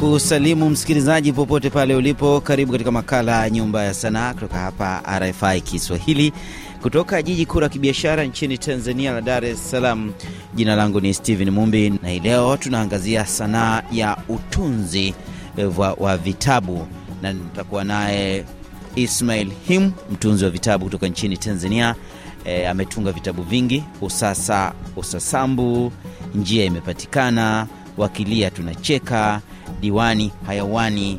kusalimu msikilizaji popote pale ulipo. Karibu katika makala ya Nyumba ya Sanaa kutoka hapa RFI Kiswahili, kutoka jiji kuu la kibiashara nchini Tanzania la Dar es Salaam. Jina langu ni Steven Mumbi na hii leo tunaangazia sanaa ya utunzi wa, wa vitabu na nitakuwa naye Ismail Him, mtunzi wa vitabu kutoka nchini Tanzania. E, ametunga vitabu vingi: Usasa, Usasambu, Njia Imepatikana, Wakilia Tunacheka, Diwani Hayawani,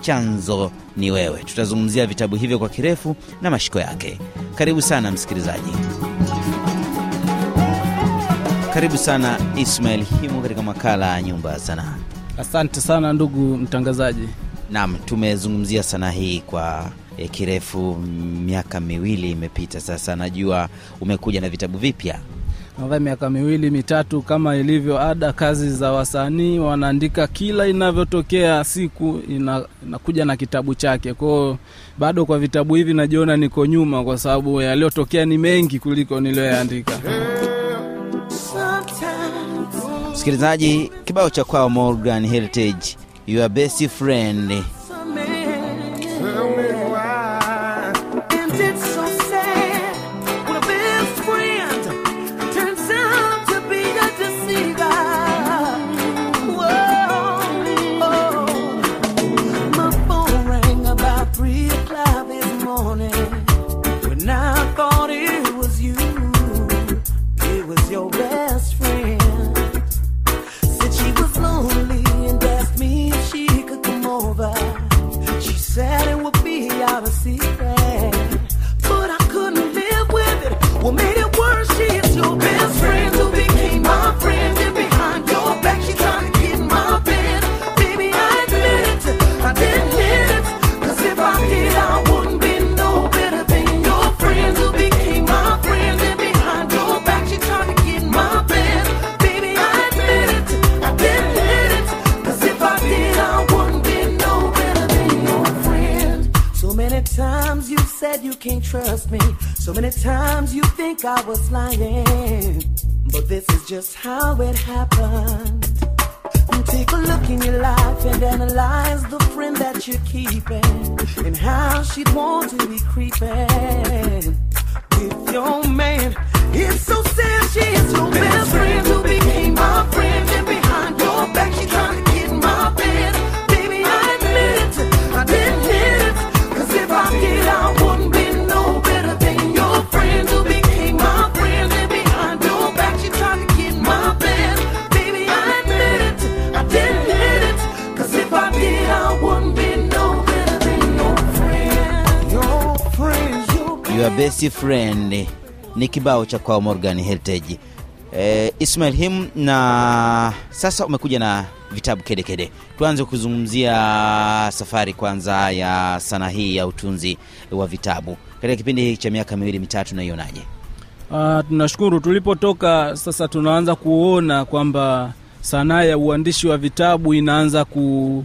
Chanzo ni Wewe. Tutazungumzia vitabu hivyo kwa kirefu na mashiko yake. Karibu sana msikilizaji, karibu sana Ismail Himu katika makala ya Nyumba ya Sanaa. Asante sana ndugu mtangazaji. Naam, tumezungumzia sanaa hii kwa e, kirefu. Miaka miwili imepita sasa, najua umekuja na vitabu vipya. Nadhani miaka miwili mitatu, kama ilivyo ada, kazi za wasanii wanaandika kila inavyotokea siku ina, inakuja na kitabu chake. Kwao bado kwa vitabu hivi najiona niko nyuma, kwa sababu yaliyotokea ni mengi kuliko niliyoyaandika. Msikilizaji, kibao cha kwao Morgan Heritage, your best friend see. Trust me. So many times you think I was lying, but this is just how it happened. Take a look in your life and analyze the friend that you're keeping and how she'd want to be creeping with your man. It's so sad she is your best friend to became your best friend ni kibao cha kwao Morgan Heritage. E, Ismail Him, na sasa umekuja na vitabu kedekede kede. Tuanze kuzungumzia safari kwanza ya sanaa hii ya utunzi wa vitabu katika kipindi hiki cha miaka miwili mitatu, naionaje? Uh, tunashukuru tulipotoka sasa tunaanza kuona kwamba sanaa ya uandishi wa vitabu inaanza ku,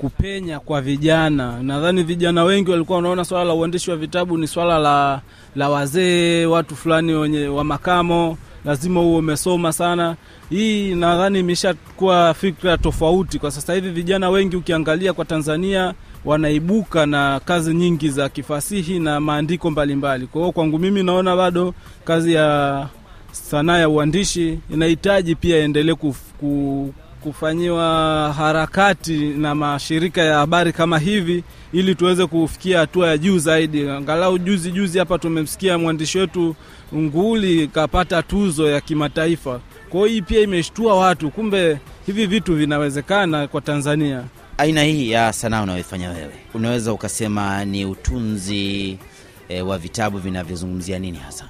kupenya kwa vijana. Nadhani vijana wengi walikuwa wanaona swala la uandishi wa vitabu ni swala la, la wazee, watu fulani wenye wa makamo, lazima huo umesoma sana. Hii nadhani imeshakuwa fikra tofauti kwa sasa hivi. Vijana wengi ukiangalia kwa Tanzania wanaibuka na kazi nyingi za kifasihi na maandiko mbalimbali. Kwa hiyo kwangu mimi naona bado kazi ya sanaa ya uandishi inahitaji pia endelee kufanyiwa harakati na mashirika ya habari kama hivi, ili tuweze kufikia hatua ya juu zaidi. Angalau juzi juzi hapa tumemsikia mwandishi wetu Nguli kapata tuzo ya kimataifa. Kwa hiyo hii pia imeshtua watu, kumbe hivi vitu vinawezekana kwa Tanzania. Aina hii ya sanaa unayoifanya wewe, unaweza ukasema ni utunzi e, wa vitabu vinavyozungumzia nini hasa?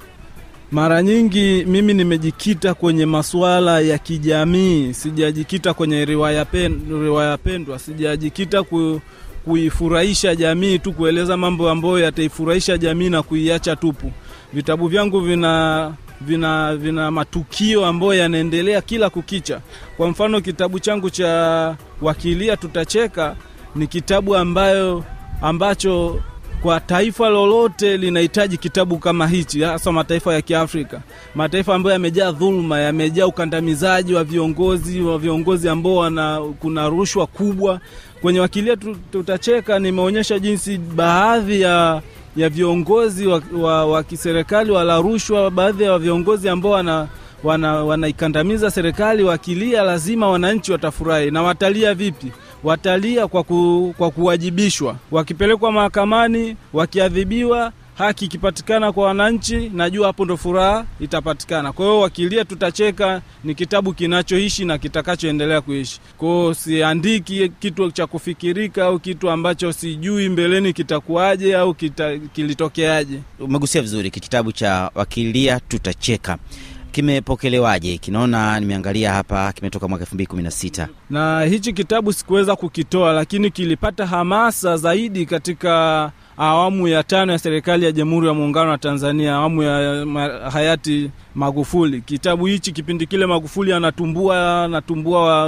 Mara nyingi mimi nimejikita kwenye masuala ya kijamii, sijajikita kwenye riwaya, pen, riwaya pendwa, sijajikita ku, kuifurahisha jamii tu, kueleza mambo ambayo yataifurahisha jamii na kuiacha tupu. Vitabu vyangu vina vina vina matukio ambayo yanaendelea kila kukicha. Kwa mfano, kitabu changu cha Wakilia Tutacheka ni kitabu ambayo ambacho kwa taifa lolote linahitaji kitabu kama hichi, hasa mataifa ya Kiafrika, mataifa ambayo yamejaa dhuluma, yamejaa ukandamizaji wa viongozi wa viongozi ambao wana kuna rushwa kubwa. Kwenye Wakilia Tutacheka nimeonyesha jinsi baadhi ya ya viongozi wa, wa, wa kiserikali wala rushwa, baadhi ya viongozi ambao wana wanaikandamiza wana serikali wakilia, lazima wananchi watafurahi. Na watalia vipi? Watalia kwa, ku, kwa kuwajibishwa, wakipelekwa mahakamani, wakiadhibiwa, haki ikipatikana kwa wananchi, najua hapo ndo furaha itapatikana. Kwa hiyo Wakilia Tutacheka ni kitabu kinachoishi na kitakachoendelea kuishi. Kwao siandiki kitu cha kufikirika au kitu ambacho sijui mbeleni kitakuwaje au kita, kilitokeaje. Umegusia vizuri kitabu cha Wakilia Tutacheka kimepokelewaje? Kinaona, nimeangalia hapa, kimetoka mwaka elfu mbili kumi na sita na hichi kitabu sikuweza kukitoa, lakini kilipata hamasa zaidi katika awamu ya tano ya serikali ya Jamhuri ya Muungano wa Tanzania, awamu ya hayati Magufuli. Kitabu hichi kipindi kile Magufuli anatumbua anatumbua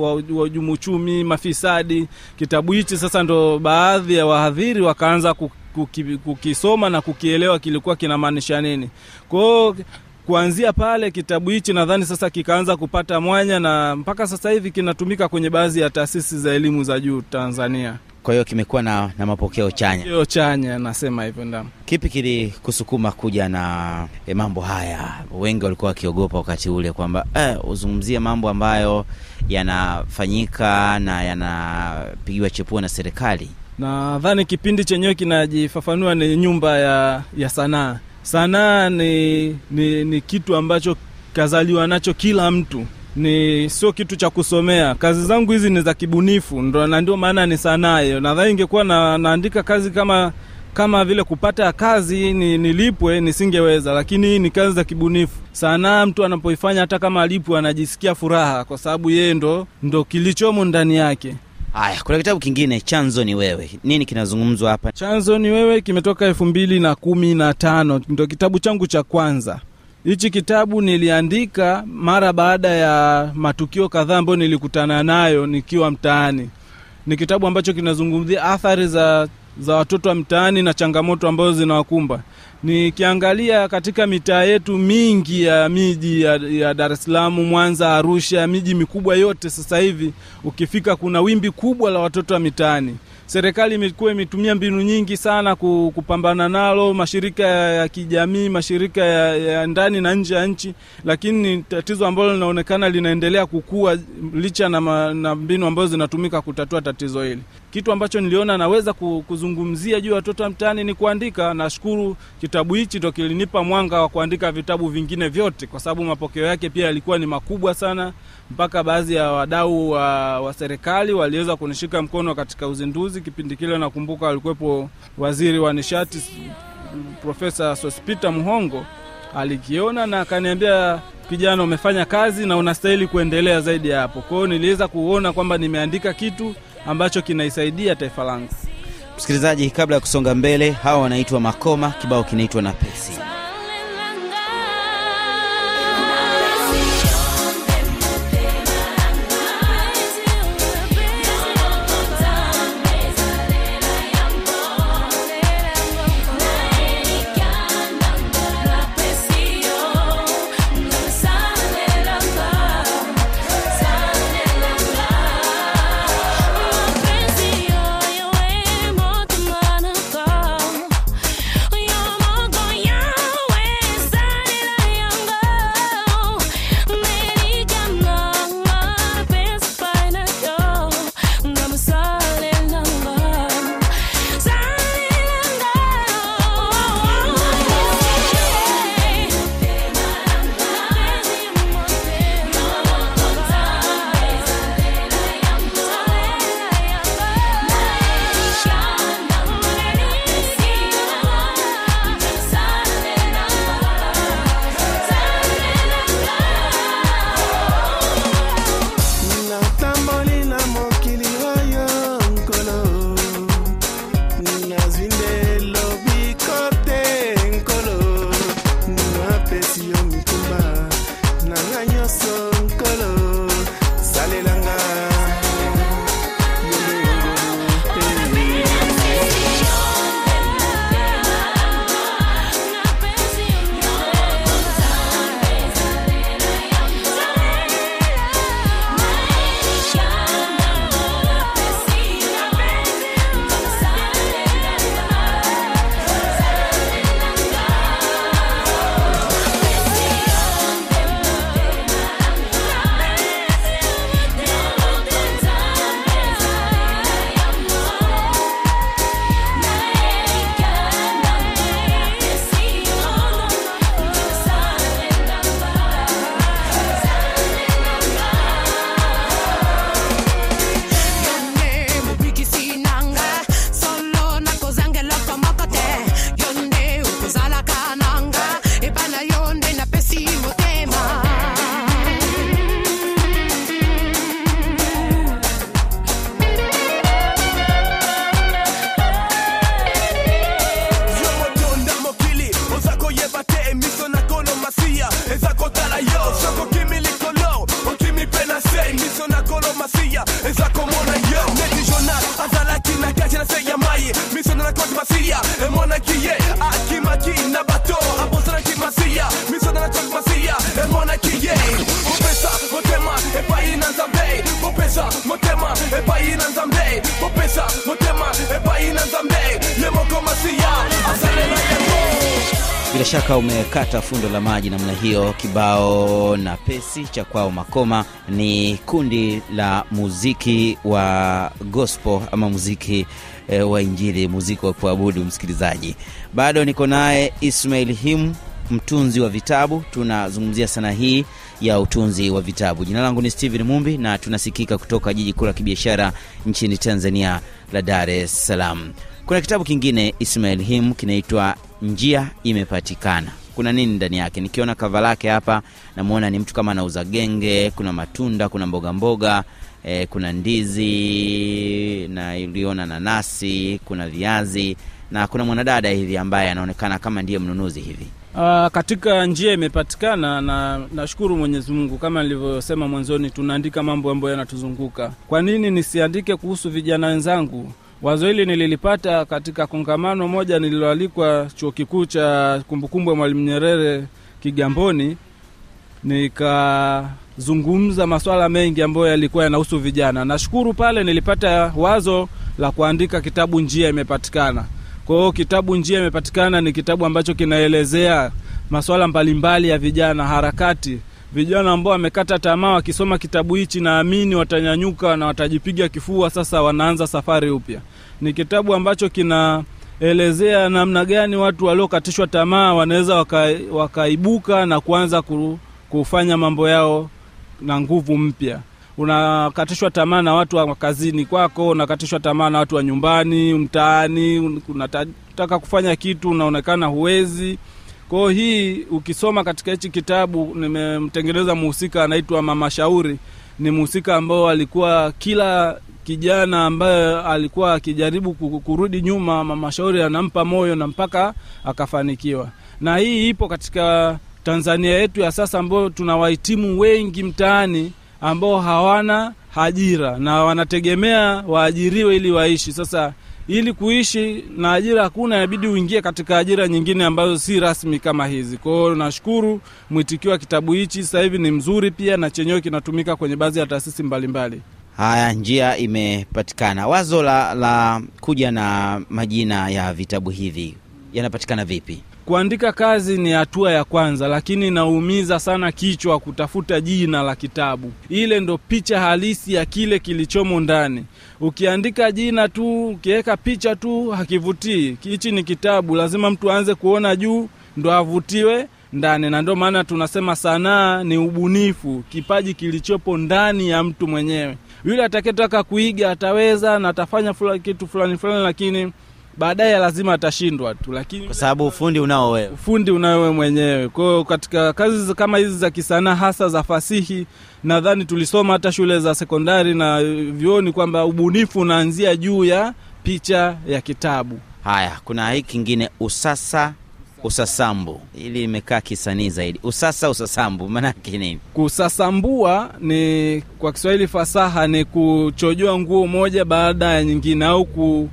wahujumu uchumi, mafisadi. Kitabu hichi sasa ndo baadhi ya wahadhiri wakaanza kukisoma na kukielewa kilikuwa kinamaanisha nini. Kwa hiyo kuanzia pale kitabu hichi nadhani sasa kikaanza kupata mwanya na mpaka sasa hivi kinatumika kwenye baadhi ya taasisi za elimu za juu Tanzania. Kwa hiyo kimekuwa na, na mapokeo chanya. Mapokeo chanya, nasema hivyo. Ndam, kipi kilikusukuma kuja na e, mambo haya? Wengi walikuwa wakiogopa wakati ule kwamba eh, uzungumzie mambo ambayo yanafanyika na yanapigiwa chepua na serikali. Nadhani kipindi chenyewe kinajifafanua ni nyumba ya, ya sanaa sanaa ni, ni, ni kitu ambacho kazaliwa nacho kila mtu, ni sio kitu cha kusomea. Kazi zangu hizi ni za kibunifu, ndo na ndio maana ni sanaa hiyo. Nadhani ingekuwa na, naandika kazi kama kama vile kupata kazi ni, nilipwe nisingeweza, lakini hii ni kazi za kibunifu. Sanaa mtu anapoifanya hata kama alipwe anajisikia furaha, kwa sababu yeye ndo, ndo kilichomo ndani yake. Haya, kuna kitabu kingine chanzo ni wewe. Nini kinazungumzwa hapa? Chanzo ni wewe kimetoka elfu mbili na kumi na tano ndo kitabu changu cha kwanza. Hichi kitabu niliandika mara baada ya matukio kadhaa ambayo nilikutana nayo nikiwa mtaani. Ni kitabu ambacho kinazungumzia athari za, za watoto wa mtaani na changamoto ambazo zinawakumba. Nikiangalia katika mitaa yetu mingi ya miji ya, ya Dar es Salaam, Mwanza, Arusha, miji mikubwa yote, sasa hivi ukifika, kuna wimbi kubwa la watoto wa mitaani. Serikali imekuwa imetumia mbinu nyingi sana kupambana nalo, mashirika ya kijamii, mashirika ya, ya ndani na nje ya nchi, lakini ni tatizo ambalo linaonekana linaendelea kukua licha na, na mbinu ambazo zinatumika kutatua tatizo hili. Kitu ambacho niliona naweza kuzungumzia juu ya watoto wa mtaani ni kuandika. Nashukuru kitabu hichi ndo kilinipa mwanga wa kuandika vitabu vingine vyote, kwa sababu mapokeo yake pia yalikuwa ni makubwa sana, mpaka baadhi ya wadau wa, wa serikali waliweza kunishika mkono katika uzinduzi. Kipindi kile nakumbuka alikuwepo waziri wa nishati Profesa Sospeter Muhongo, alikiona na akaniambia, kijana, umefanya kazi na unastahili kuendelea zaidi ya hapo. Kwa hiyo niliweza kuona kwamba nimeandika kitu ambacho kinaisaidia taifa langu. Msikilizaji, kabla ya kusonga mbele, hawa wanaitwa Makoma, kibao kinaitwa Napesi. Yeah. Mwana kiye popesa motema e pai na nzambe. Popesa motema e pai na nzambe. Popesa motema e pai na nzambe. Ye moko masia asale na Bila shaka umekata fundo la maji namna hiyo. Kibao na pesi cha kwao Makoma. Ni kundi la muziki wa gospel ama muziki e, wa Injili, muziki wa kuabudu. Msikilizaji, bado niko naye Ismail Him, mtunzi wa vitabu. Tunazungumzia sanaa hii ya utunzi wa vitabu. Jina langu ni Steven Mumbi na tunasikika kutoka jiji kuu la kibiashara nchini Tanzania la Dar es Salaam. Kuna kitabu kingine Ismail Him kinaitwa Njia Imepatikana. Kuna nini ndani yake? Nikiona kava lake hapa, namwona ni mtu kama anauza genge. Kuna matunda, kuna mboga mboga, eh, kuna ndizi na iliona nanasi, kuna viazi na kuna mwanadada hivi ambaye anaonekana kama ndiye mnunuzi hivi. Uh, katika njia imepatikana na nashukuru Mwenyezi Mungu. Kama nilivyosema mwanzoni, tunaandika mambo ambayo yanatuzunguka. Kwa nini nisiandike kuhusu vijana wenzangu? Wazo hili nililipata katika kongamano moja nililoalikwa chuo kikuu cha kumbukumbu ya Mwalimu Nyerere Kigamboni, nikazungumza maswala mengi ambayo yalikuwa yanahusu vijana. Nashukuru pale nilipata wazo la kuandika kitabu Njia Imepatikana. Kwa hiyo kitabu Njia Imepatikana ni kitabu ambacho kinaelezea masuala mbalimbali ya vijana, harakati vijana ambao wamekata tamaa wakisoma kitabu hichi, naamini watanyanyuka na watajipiga kifua, sasa wanaanza safari upya. Ni kitabu ambacho kinaelezea namna gani watu waliokatishwa tamaa wanaweza waka, wakaibuka na kuanza kufanya mambo yao na nguvu mpya. Unakatishwa tamaa na watu wa kazini kwako, unakatishwa tamaa na watu wa nyumbani, mtaani, unataka kufanya kitu unaonekana huwezi kwa hii ukisoma katika hichi kitabu, nimemtengeneza mhusika anaitwa Mama Shauri. Ni mhusika ambao alikuwa kila kijana ambaye alikuwa akijaribu kurudi nyuma, Mama Shauri anampa moyo na mpaka akafanikiwa. Na hii ipo katika Tanzania yetu ya sasa, ambayo tuna wahitimu wengi mtaani ambao hawana ajira na wanategemea waajiriwe ili waishi. Sasa ili kuishi na ajira hakuna, inabidi uingie katika ajira nyingine ambazo si rasmi kama hizi. Kwa hiyo nashukuru mwitikio wa kitabu hichi sasa hivi ni mzuri pia, na chenyewe kinatumika kwenye baadhi ya taasisi mbalimbali. Haya, njia imepatikana. Wazo la, la kuja na majina ya vitabu hivi yanapatikana vipi? Kuandika kazi ni hatua ya kwanza, lakini inaumiza sana kichwa kutafuta jina la kitabu. Ile ndo picha halisi ya kile kilichomo ndani. Ukiandika jina tu, ukiweka picha tu, hakivutii. Hichi ni kitabu, lazima mtu aanze kuona juu ndo avutiwe ndani, na ndio maana tunasema sanaa ni ubunifu, kipaji kilichopo ndani ya mtu mwenyewe. Yule atakayetaka kuiga ataweza na atafanya fula, kitu fulani fulani, lakini baadaye lazima atashindwa tu, lakini Kwa sababu ufundi unao wewe. ufundi unao wewe mwenyewe. Kwa hiyo katika kazi kama hizi za kisanaa, hasa za fasihi, nadhani tulisoma hata shule za sekondari na vyuoni kwamba ubunifu unaanzia juu ya picha ya kitabu. Haya, kuna hii kingine usasa usasambu, ili imekaa kisanii zaidi. Usasa usasambu maanake nini? Kusasambua ni kwa Kiswahili fasaha ni kuchojoa nguo moja baada ya nyingine au ku,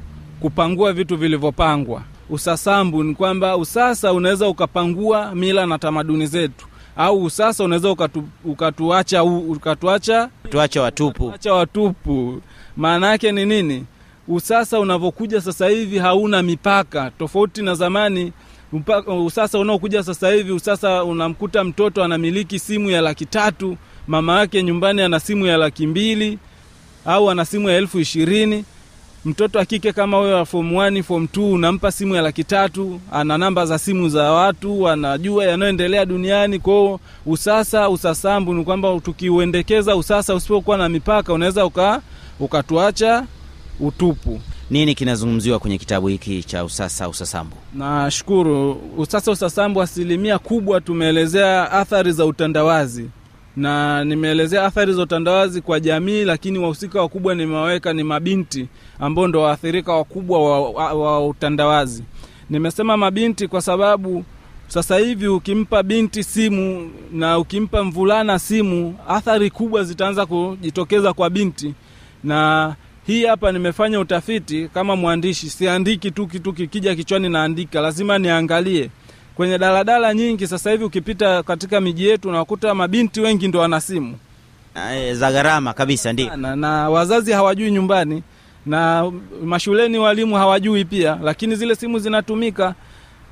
kupangua vitu vilivyopangwa. Usasambu ni kwamba usasa unaweza ukapangua mila na tamaduni zetu, au usasa unaweza ukatu, ukatuacha, ukatuacha Tuache watupu. acha watupu. Maana yake ni nini? Usasa unavyokuja sasa hivi hauna mipaka, tofauti na zamani. Usasa unaokuja sasa hivi, usasa unamkuta mtoto anamiliki simu ya laki tatu, mama yake nyumbani ana simu ya laki mbili au ana simu ya elfu ishirini. Mtoto wa kike kama huyo wa form 1 form 2 unampa simu ya laki tatu, ana namba za simu za watu, anajua yanayoendelea duniani. Kwao usasa, usasambu ni kwamba tukiuendekeza usasa usipokuwa na mipaka, unaweza uka ukatuacha utupu. Nini kinazungumziwa kwenye kitabu hiki cha usasa usasambu? Nashukuru. Usasa usasambu, asilimia kubwa tumeelezea athari za utandawazi, na nimeelezea athari za utandawazi kwa jamii, lakini wahusika wakubwa nimewaweka ni mabinti ambao ndo waathirika wakubwa wa, wa, wa utandawazi. Nimesema mabinti kwa sababu sasa hivi ukimpa binti simu na ukimpa mvulana simu, athari kubwa zitaanza kujitokeza kwa binti na hii hapa nimefanya utafiti kama mwandishi, siandiki tu kitu kikija kichwani naandika, lazima niangalie kwenye daladala nyingi. Sasa hivi ukipita katika miji yetu unakuta mabinti wengi ndo wana simu Eh, za gharama kabisa, ndio na, na wazazi hawajui nyumbani na mashuleni walimu hawajui pia, lakini zile simu zinatumika.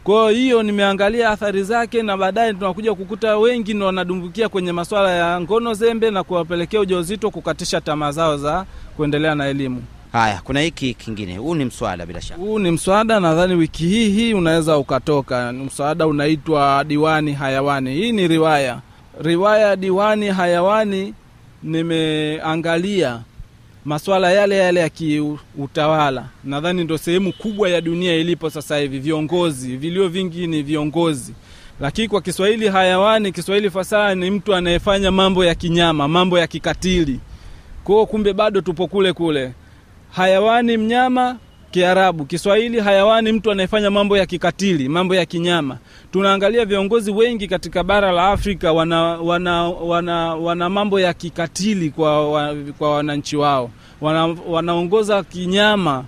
Kwa hiyo nimeangalia athari zake, na baadaye tunakuja kukuta wengi ndo wanadumbukia kwenye masuala ya ngono zembe na kuwapelekea ujauzito, kukatisha tamaa zao za kuendelea na elimu. Haya, kuna hiki kingine, huu ni mswada bila shaka. Huu ni mswada, nadhani wiki hii hii unaweza ukatoka. Mswada unaitwa Diwani Hayawani. Hii ni riwaya, riwaya Diwani Hayawani. Nimeangalia maswala yale yale ya kiutawala, nadhani ndo sehemu kubwa ya dunia ilipo sasa hivi. Viongozi, vilio vingi ni viongozi, lakini kwa Kiswahili hayawani, Kiswahili fasaha ni mtu anayefanya mambo ya kinyama, mambo ya kikatili. Kwao kumbe bado tupo kule kule hayawani mnyama Kiarabu, Kiswahili hayawani, mtu anayefanya mambo ya kikatili, mambo ya kinyama. Tunaangalia viongozi wengi katika bara la Afrika wana, wana, wana, wana mambo ya kikatili kwa, wa, kwa wananchi wao, wana, wanaongoza kinyama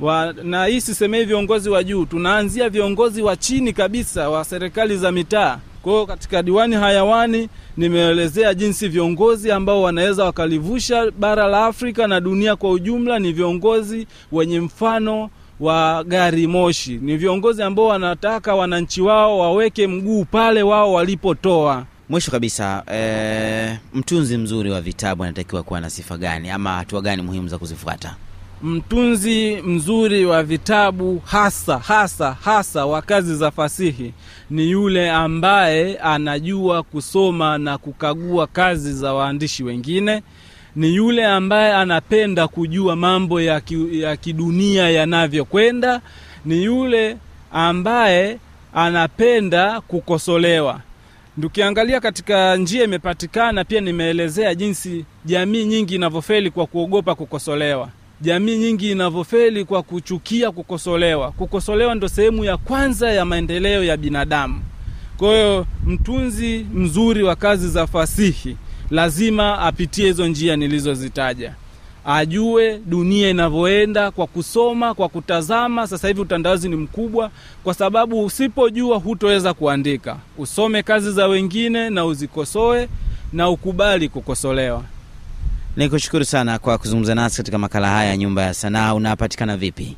wa, na hii sisemei viongozi wa juu, tunaanzia viongozi wa chini kabisa wa serikali za mitaa. Kwa hiyo katika diwani hayawani nimeelezea jinsi viongozi ambao wanaweza wakalivusha bara la Afrika na dunia kwa ujumla ni viongozi wenye mfano wa gari moshi. Ni viongozi ambao wanataka wananchi wao waweke mguu pale wao walipotoa. Mwisho kabisa, e, mtunzi mzuri wa vitabu anatakiwa kuwa na sifa gani ama hatua gani muhimu za kuzifuata? Mtunzi mzuri wa vitabu hasa hasa hasa wa kazi za fasihi ni yule ambaye anajua kusoma na kukagua kazi za waandishi wengine. Ni yule ambaye anapenda kujua mambo ya, ki, ya kidunia yanavyokwenda. Ni yule ambaye anapenda kukosolewa. Tukiangalia katika njia imepatikana, pia nimeelezea jinsi jamii nyingi inavyofeli kwa kuogopa kukosolewa jamii nyingi inavyofeli kwa kuchukia kukosolewa. Kukosolewa ndo sehemu ya kwanza ya maendeleo ya binadamu. Kwa hiyo mtunzi mzuri wa kazi za fasihi lazima apitie hizo njia nilizozitaja, ajue dunia inavyoenda kwa kusoma, kwa kutazama. Sasa hivi utandawazi ni mkubwa, kwa sababu usipojua hutoweza kuandika. Usome kazi za wengine na uzikosoe na ukubali kukosolewa. Ni kushukuru sana kwa kuzungumza nasi katika makala haya ya Nyumba ya Sanaa. Unapatikana vipi?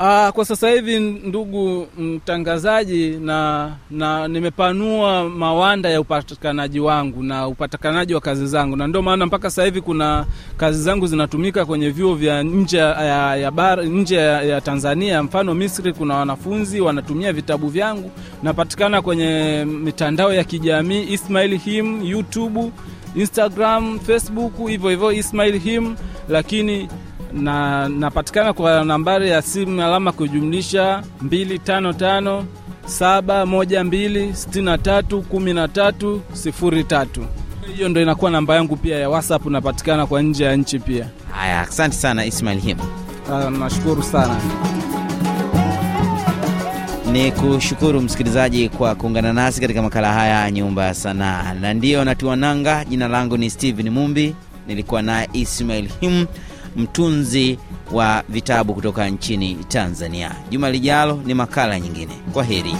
Aa, kwa sasa hivi ndugu mtangazaji, na, na nimepanua mawanda ya upatikanaji wangu na upatikanaji wa kazi zangu, na ndio maana mpaka sasa hivi kuna kazi zangu zinatumika kwenye vyuo vya nje ya, ya, nje ya, ya Tanzania. Mfano Misri, kuna wanafunzi wanatumia vitabu vyangu. Napatikana kwenye mitandao ya kijamii Ismail Him, YouTube Instagram, Facebook, hivyo hivyo Ismail Him, lakini na napatikana kwa nambari ya simu alama kujumlisha 255 712 63 13 03. Hiyo ndo inakuwa namba yangu pia ya WhatsApp, napatikana kwa nje ya nchi pia. Haya, asante sana Ismail Him. Ah, nashukuru sana. Ni kushukuru msikilizaji kwa kuungana nasi katika makala haya ya Nyumba ya Sanaa, na ndiyo natua nanga. Jina langu ni Steven Mumbi, nilikuwa naye Ismail Him, mtunzi wa vitabu kutoka nchini Tanzania. Juma lijalo ni makala nyingine. Kwa heri.